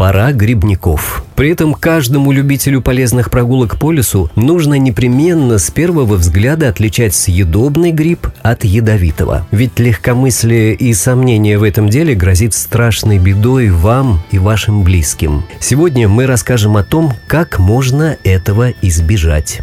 пора грибников. При этом каждому любителю полезных прогулок по лесу нужно непременно с первого взгляда отличать съедобный гриб от ядовитого. Ведь легкомыслие и сомнение в этом деле грозит страшной бедой вам и вашим близким. Сегодня мы расскажем о том, как можно этого избежать.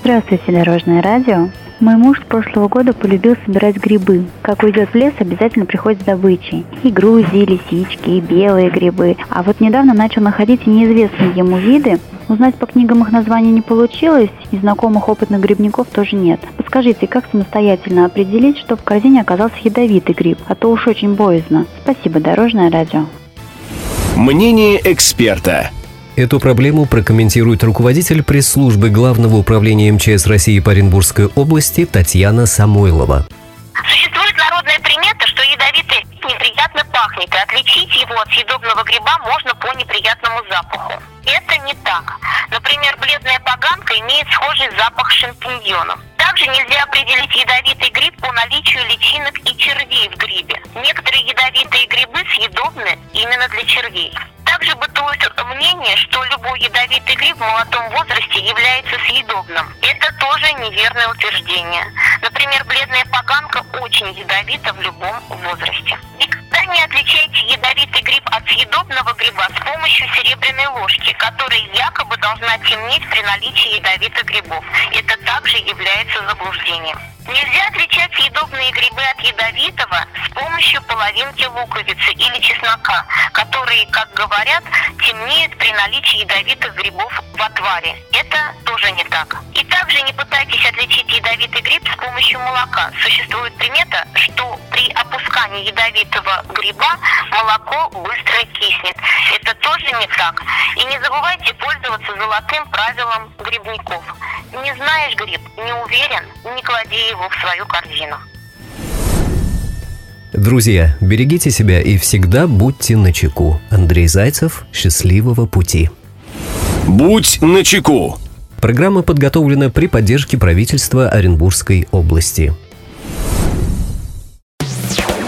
Здравствуйте, Дорожное радио. Мой муж с прошлого года полюбил собирать грибы. Как уйдет в лес, обязательно приходит с добычей. И грузи, и лисички, и белые грибы. А вот недавно начал находить неизвестные ему виды. Узнать по книгам их названия не получилось, и знакомых опытных грибников тоже нет. Подскажите, как самостоятельно определить, что в корзине оказался ядовитый гриб, а то уж очень боязно. Спасибо, Дорожное радио. Мнение эксперта. Эту проблему прокомментирует руководитель пресс-службы Главного управления МЧС России по Оренбургской области Татьяна Самойлова. Существует народная примета, что ядовитый неприятно пахнет, и отличить его от съедобного гриба можно по неприятному запаху. Это не так. Например, бледная поганка имеет схожий запах шампиньонов. Также нельзя определить ядовитый гриб по наличию личинок и червей в грибе. Некоторые ядовитые грибы съедобны именно для червей. Также бытует мнение, что любой ядовитый гриб в молодом возрасте является съедобным. Это тоже неверное утверждение. Например, бледная поганка очень ядовита в любом возрасте. Никогда не отличайте ядовитый гриб от съедобного гриба с помощью серебряной ложки, которая якобы должна темнеть при наличии ядовитых грибов. Это также является заблуждением. Нельзя отличать съедобные грибы от ядовитого с помощью половинки луковицы или чеснока, которые, как говорят, темнеют при наличии ядовитых грибов в отваре. Это тоже не так. И также не пытайтесь отличить ядовитый гриб с помощью молока. Существует примета, что при опускании ядовитого гриба молоко быстро киснет. Это тоже не так. И не забывайте пользоваться золотым правилом грибников. Не знаешь гриб, не уверен, не клади его в свою корзину. Друзья, берегите себя и всегда будьте начеку. Андрей Зайцев, счастливого пути. Будь начеку. Программа подготовлена при поддержке правительства Оренбургской области.